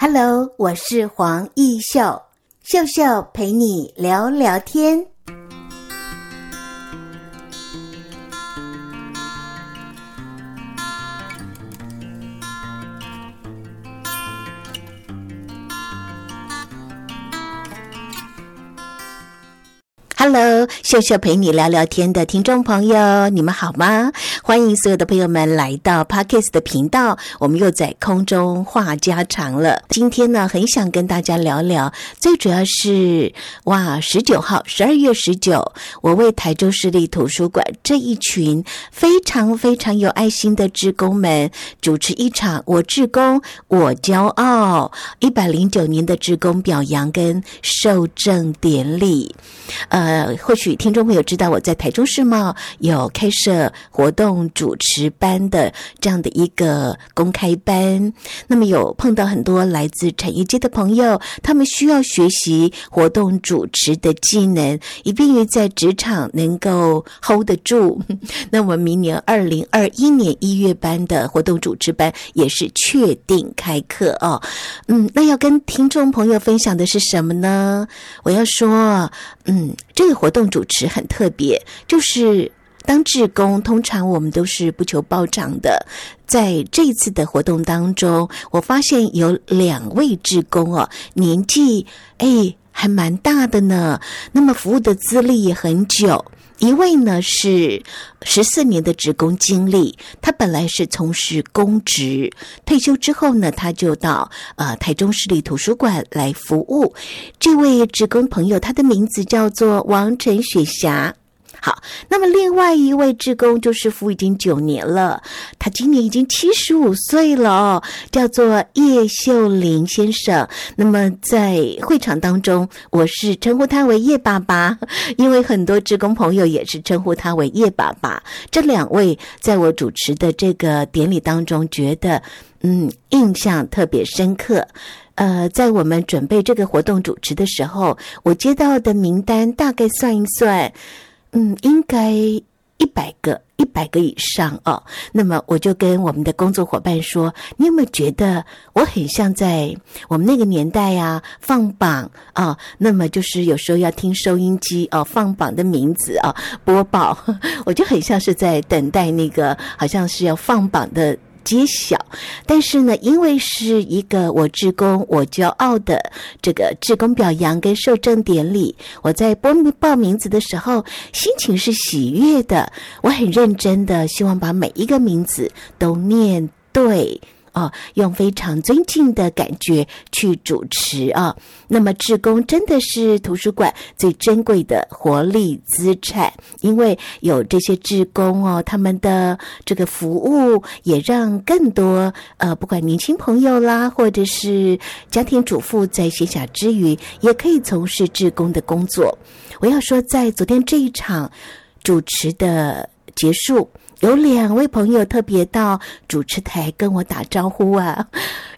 Hello，我是黄艺秀，秀秀陪你聊聊天。Hello，秀秀陪你聊聊天的听众朋友，你们好吗？欢迎所有的朋友们来到 Podcast 的频道，我们又在空中话家常了。今天呢，很想跟大家聊聊，最主要是哇，十九号，十二月十九，我为台州市立图书馆这一群非常非常有爱心的职工们主持一场“我志工我骄傲”一百零九年的职工表扬跟授证典礼，呃。呃，或许听众朋友知道我在台中世贸有开设活动主持班的这样的一个公开班，那么有碰到很多来自产业界的朋友，他们需要学习活动主持的技能，以便于在职场能够 hold 得住。那我们明年二零二一年一月班的活动主持班也是确定开课哦。嗯，那要跟听众朋友分享的是什么呢？我要说，嗯。这个活动主持很特别，就是当志工，通常我们都是不求报账的。在这一次的活动当中，我发现有两位志工哦，年纪哎还蛮大的呢，那么服务的资历也很久。一位呢是十四年的职工经历，他本来是从事公职，退休之后呢，他就到呃台中市立图书馆来服务。这位职工朋友，他的名字叫做王晨雪霞。好，那么另外一位志工就是服已经九年了，他今年已经七十五岁了，叫做叶秀林先生。那么在会场当中，我是称呼他为叶爸爸，因为很多志工朋友也是称呼他为叶爸爸。这两位在我主持的这个典礼当中，觉得嗯印象特别深刻。呃，在我们准备这个活动主持的时候，我接到的名单大概算一算。嗯，应该一百个，一百个以上哦。那么我就跟我们的工作伙伴说：“你有没有觉得我很像在我们那个年代呀，放榜啊？那么就是有时候要听收音机哦，放榜的名字啊，播报，我就很像是在等待那个，好像是要放榜的。”揭晓，但是呢，因为是一个我志工我骄傲的这个志工表扬跟受证典礼，我在报报名字的时候，心情是喜悦的，我很认真的希望把每一个名字都念对。哦，用非常尊敬的感觉去主持啊。那么，志工真的是图书馆最珍贵的活力资产，因为有这些志工哦，他们的这个服务也让更多呃，不管年轻朋友啦，或者是家庭主妇，在闲暇之余也可以从事志工的工作。我要说，在昨天这一场主持的结束。有两位朋友特别到主持台跟我打招呼啊，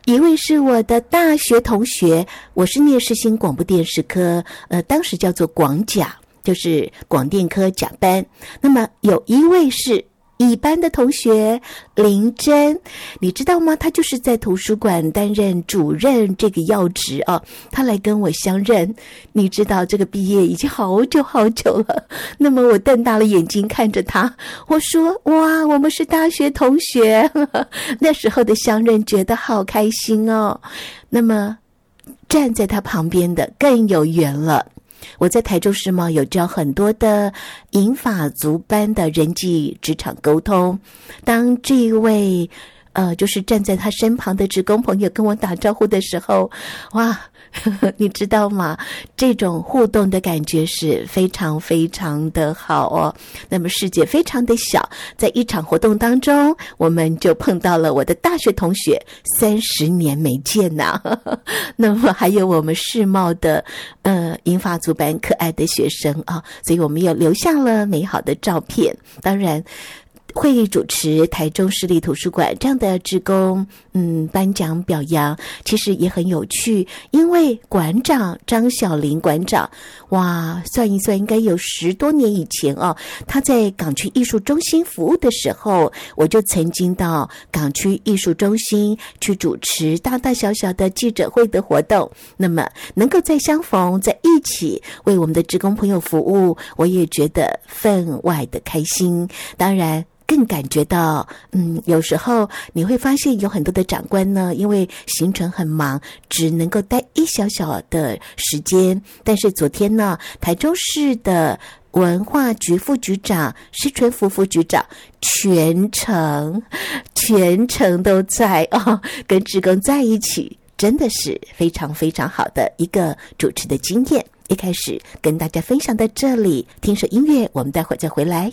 一位是我的大学同学，我是聂世新广播电视科，呃，当时叫做广甲，就是广电科甲班。那么有一位是。乙班的同学林真，你知道吗？他就是在图书馆担任主任这个要职啊。他来跟我相认，你知道这个毕业已经好久好久了。那么我瞪大了眼睛看着他，我说：“哇，我们是大学同学。”那时候的相认觉得好开心哦。那么站在他旁边的更有缘了。我在台州世贸有教很多的银发族班的人际职场沟通。当这位呃，就是站在他身旁的职工朋友跟我打招呼的时候，哇！呵呵，你知道吗？这种互动的感觉是非常非常的好哦。那么世界非常的小，在一场活动当中，我们就碰到了我的大学同学，三十年没见呐。那么还有我们世贸的呃银发族班可爱的学生啊，所以我们又留下了美好的照片。当然。会议主持台中市立图书馆这样的职工，嗯，颁奖表扬，其实也很有趣。因为馆长张小玲馆长，哇，算一算应该有十多年以前哦，他在港区艺术中心服务的时候，我就曾经到港区艺术中心去主持大大小小的记者会的活动。那么能够再相逢在一起，为我们的职工朋友服务，我也觉得分外的开心。当然。更感觉到，嗯，有时候你会发现有很多的长官呢，因为行程很忙，只能够待一小小的时间。但是昨天呢，台州市的文化局副局长施纯福副局长全程全程都在哦，跟志工在一起，真的是非常非常好的一个主持的经验。一开始跟大家分享到这里，听首音乐，我们待会儿再回来。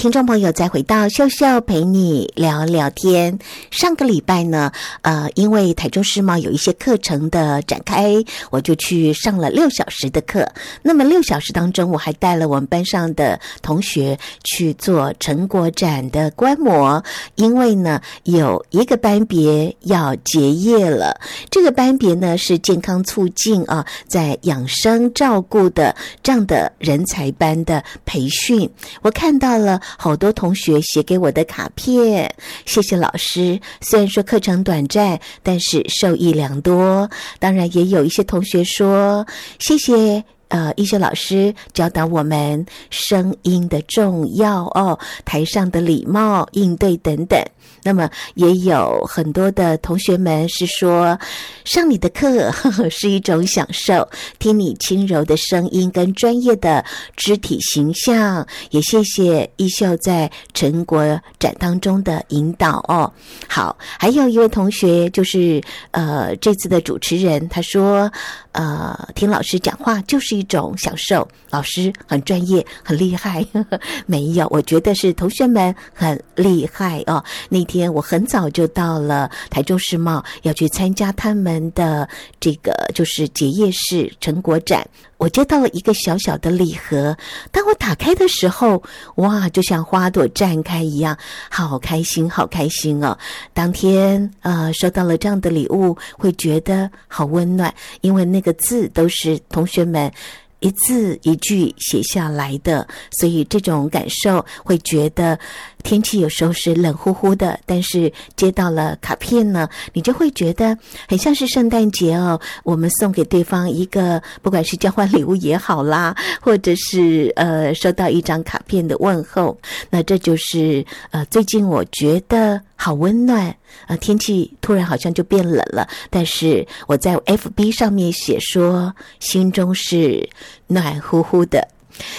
听众朋友再回到秀秀陪你聊聊天。上个礼拜呢，呃，因为台中世贸有一些课程的展开，我就去上了六小时的课。那么六小时当中，我还带了我们班上的同学去做成果展的观摩。因为呢，有一个班别要结业了，这个班别呢是健康促进啊，在养生照顾的这样的人才班的培训。我看。到了好多同学写给我的卡片，谢谢老师。虽然说课程短暂，但是受益良多。当然，也有一些同学说谢谢。呃，一秀老师教导我们声音的重要哦，台上的礼貌应对等等。那么也有很多的同学们是说，上你的课呵呵是一种享受，听你轻柔的声音跟专业的肢体形象。也谢谢一秀在成果展当中的引导哦。好，还有一位同学就是呃这次的主持人，他说呃听老师讲话就是一种享受，老师很专业很厉害。没有，我觉得是同学们很厉害哦。那天我很早就到了台中世贸，要去参加他们的这个就是结业式成果展。我接到了一个小小的礼盒，当我打开的时候，哇，就像花朵绽开一样，好开心，好开心哦！当天呃收到了这样的礼物，会觉得好温暖，因为那个字都是同学们。一字一句写下来的，所以这种感受会觉得天气有时候是冷乎乎的，但是接到了卡片呢，你就会觉得很像是圣诞节哦。我们送给对方一个，不管是交换礼物也好啦，或者是呃收到一张卡片的问候，那这就是呃最近我觉得好温暖。啊，天气突然好像就变冷了，但是我在 FB 上面写说，心中是暖乎乎的。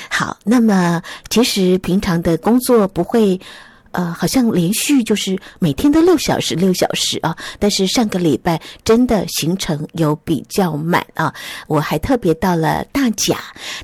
好，那么其实平常的工作不会。呃，好像连续就是每天都六小时，六小时啊。但是上个礼拜真的行程有比较满啊。我还特别到了大甲，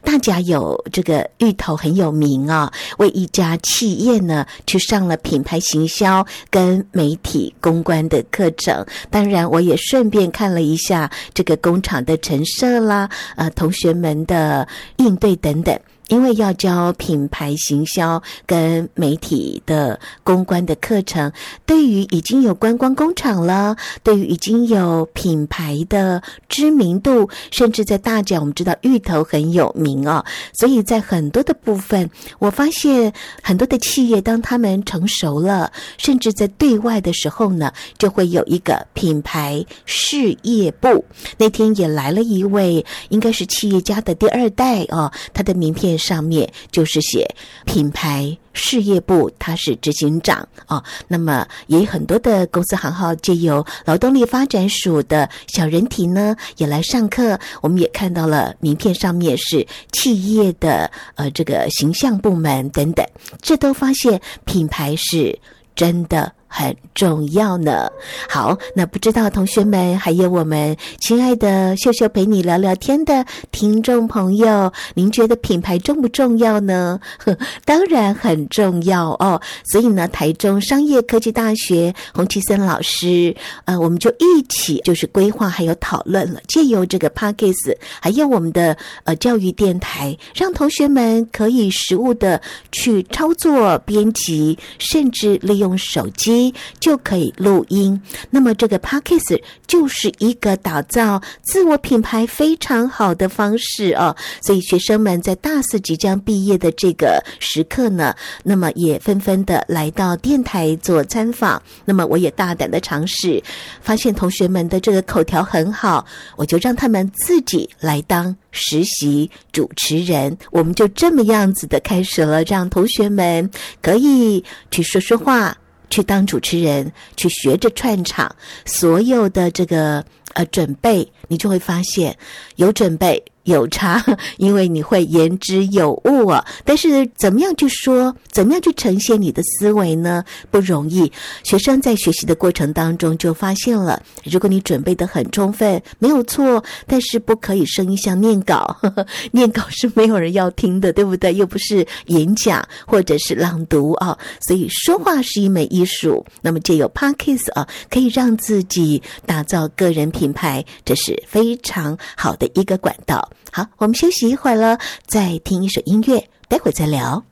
大甲有这个芋头很有名啊，为一家企业呢去上了品牌行销跟媒体公关的课程。当然，我也顺便看了一下这个工厂的陈设啦，呃，同学们的应对等等。因为要教品牌行销跟媒体的公关的课程，对于已经有观光工厂了，对于已经有品牌的知名度，甚至在大甲，我们知道芋头很有名哦，所以在很多的部分，我发现很多的企业当他们成熟了，甚至在对外的时候呢，就会有一个品牌事业部。那天也来了一位，应该是企业家的第二代哦，他的名片。上面就是写品牌事业部，他是执行长哦。那么也有很多的公司行号借由劳动力发展署的小人体呢，也来上课。我们也看到了名片上面是企业的呃这个形象部门等等，这都发现品牌是真的很重要呢。好，那不知道同学们还有我们亲爱的秀秀陪你聊聊天的听众朋友，您觉得品牌重不重要呢？呵，当然很重要哦。所以呢，台中商业科技大学洪奇森老师，呃，我们就一起就是规划还有讨论了，借由这个 Podcast，还有我们的呃教育电台，让同学们可以实务的去操作编辑，甚至利用手机。就可以录音，那么这个 Podcast 就是一个打造自我品牌非常好的方式哦。所以学生们在大四即将毕业的这个时刻呢，那么也纷纷的来到电台做参访。那么我也大胆的尝试，发现同学们的这个口条很好，我就让他们自己来当实习主持人。我们就这么样子的开始了，让同学们可以去说说话。去当主持人，去学着串场，所有的这个呃准备，你就会发现有准备。有差，因为你会言之有物啊。但是怎么样去说，怎么样去呈现你的思维呢？不容易。学生在学习的过程当中就发现了，如果你准备得很充分，没有错，但是不可以声音像念稿，呵呵，念稿是没有人要听的，对不对？又不是演讲或者是朗读啊。所以说话是一门艺术。那么借由 Podcast 啊，可以让自己打造个人品牌，这是非常好的一个管道。好，我们休息一会儿了，再听一首音乐，待会儿再聊。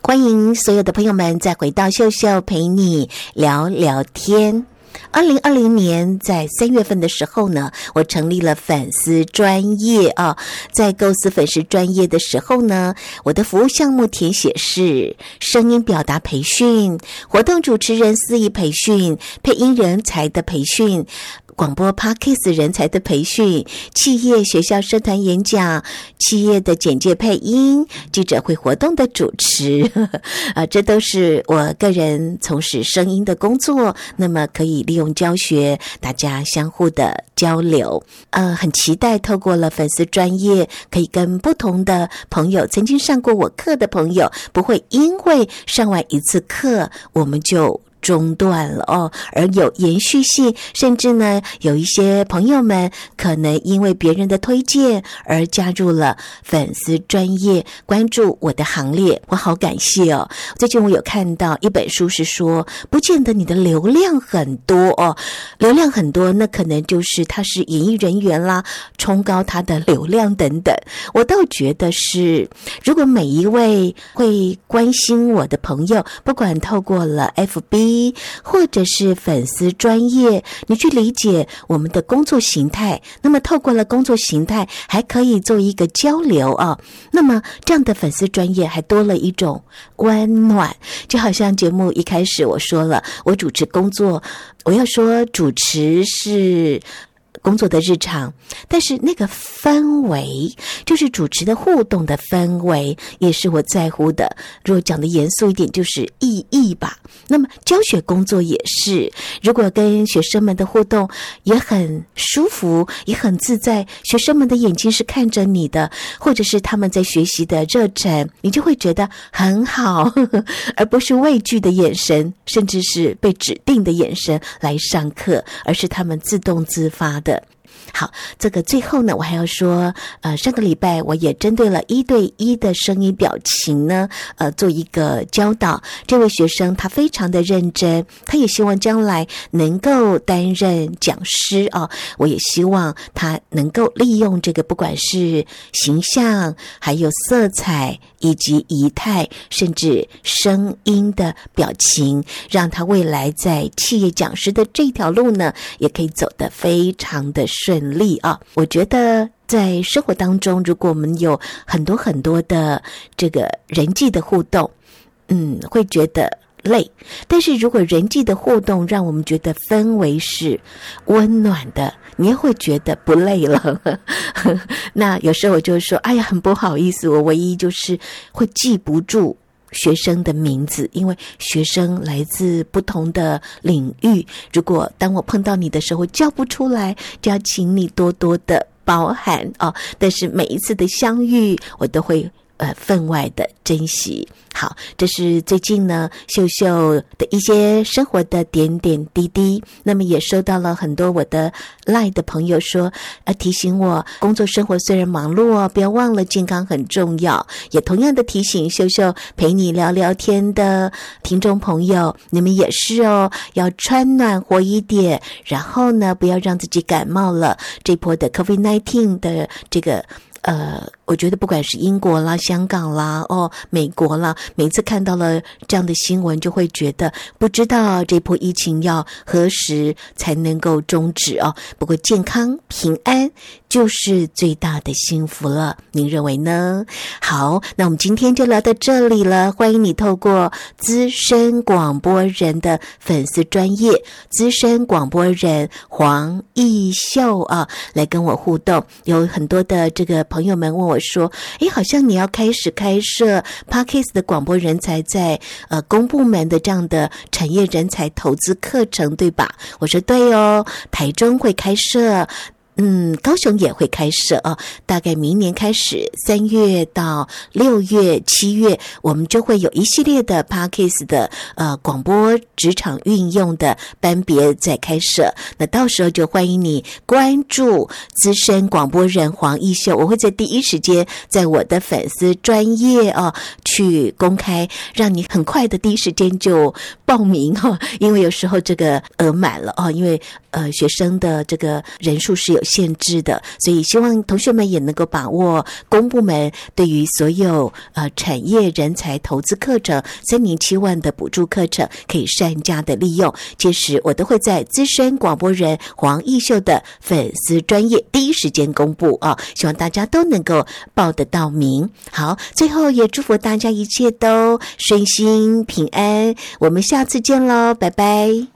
欢迎所有的朋友们再回到秀秀陪你聊聊天。二零二零年在三月份的时候呢，我成立了粉丝专业啊。在构思粉丝专业的时候呢，我的服务项目填写是声音表达培训、活动主持人司仪培训、配音人才的培训。广播 Podcast 人才的培训，企业、学校、社团演讲，企业的简介配音，记者会活动的主持，啊，这都是我个人从事声音的工作。那么可以利用教学，大家相互的交流。呃，很期待透过了粉丝专业，可以跟不同的朋友，曾经上过我课的朋友，不会因为上完一次课，我们就。中断了哦，而有延续性，甚至呢，有一些朋友们可能因为别人的推荐而加入了粉丝专业，关注我的行列，我好感谢哦。最近我有看到一本书，是说，不见得你的流量很多哦，流量很多，那可能就是他是演艺人员啦，冲高他的流量等等。我倒觉得是，如果每一位会关心我的朋友，不管透过了 FB。一或者是粉丝专业，你去理解我们的工作形态，那么透过了工作形态，还可以做一个交流啊。那么这样的粉丝专业还多了一种温暖，就好像节目一开始我说了，我主持工作，我要说主持是。工作的日常，但是那个氛围，就是主持的互动的氛围，也是我在乎的。如果讲的严肃一点，就是意义吧。那么教学工作也是，如果跟学生们的互动也很舒服，也很自在，学生们的眼睛是看着你的，或者是他们在学习的热忱，你就会觉得很好，呵呵，而不是畏惧的眼神，甚至是被指定的眼神来上课，而是他们自动自发的。好，这个最后呢，我还要说，呃，上个礼拜我也针对了一对一的声音表情呢，呃，做一个教导。这位学生他非常的认真，他也希望将来能够担任讲师啊。我也希望他能够利用这个，不管是形象，还有色彩，以及仪态，甚至声音的表情，让他未来在企业讲师的这条路呢，也可以走得非常的顺。利啊！我觉得在生活当中，如果我们有很多很多的这个人际的互动，嗯，会觉得累。但是如果人际的互动让我们觉得氛围是温暖的，你也会觉得不累了。那有时候我就说：“哎呀，很不好意思，我唯一就是会记不住学生的名字，因为学生来自不同的领域。如果当我碰到你的时候叫不出来，就要请你多多的包涵哦。但是每一次的相遇，我都会。呃，分外的珍惜。好，这是最近呢，秀秀的一些生活的点点滴滴。那么也收到了很多我的 LINE 的朋友说，呃，提醒我工作生活虽然忙碌哦，不要忘了健康很重要。也同样的提醒秀秀陪你聊聊天的听众朋友，你们也是哦，要穿暖和一点，然后呢，不要让自己感冒了。这波的 COVID-19 的这个。呃，我觉得不管是英国啦、香港啦、哦、美国啦，每次看到了这样的新闻，就会觉得不知道这波疫情要何时才能够终止哦。不过健康平安就是最大的幸福了，您认为呢？好，那我们今天就聊到这里了。欢迎你透过资深广播人的粉丝专业，资深广播人黄义秀啊，来跟我互动，有很多的这个。朋友们问我说：“诶，好像你要开始开设 Parkes 的广播人才在呃公部门的这样的产业人才投资课程，对吧？”我说：“对哦，台中会开设。”嗯，高雄也会开设啊，大概明年开始，三月到六月、七月，我们就会有一系列的 parkes 的呃广播职场运用的班别在开设。那到时候就欢迎你关注资深广播人黄奕秀，我会在第一时间在我的粉丝专业啊去公开，让你很快的第一时间就报名哈，因为有时候这个额满了哦，因为呃学生的这个人数是有限制的，所以希望同学们也能够把握公部门对于所有呃产业人才投资课程三年七万的补助课程，可以善加的利用。届时我都会在资深广播人黄义秀的粉丝专业第一时间公布啊，希望大家都能够报得到名。好，最后也祝福大家一切都顺心平安。我们下次见喽，拜拜。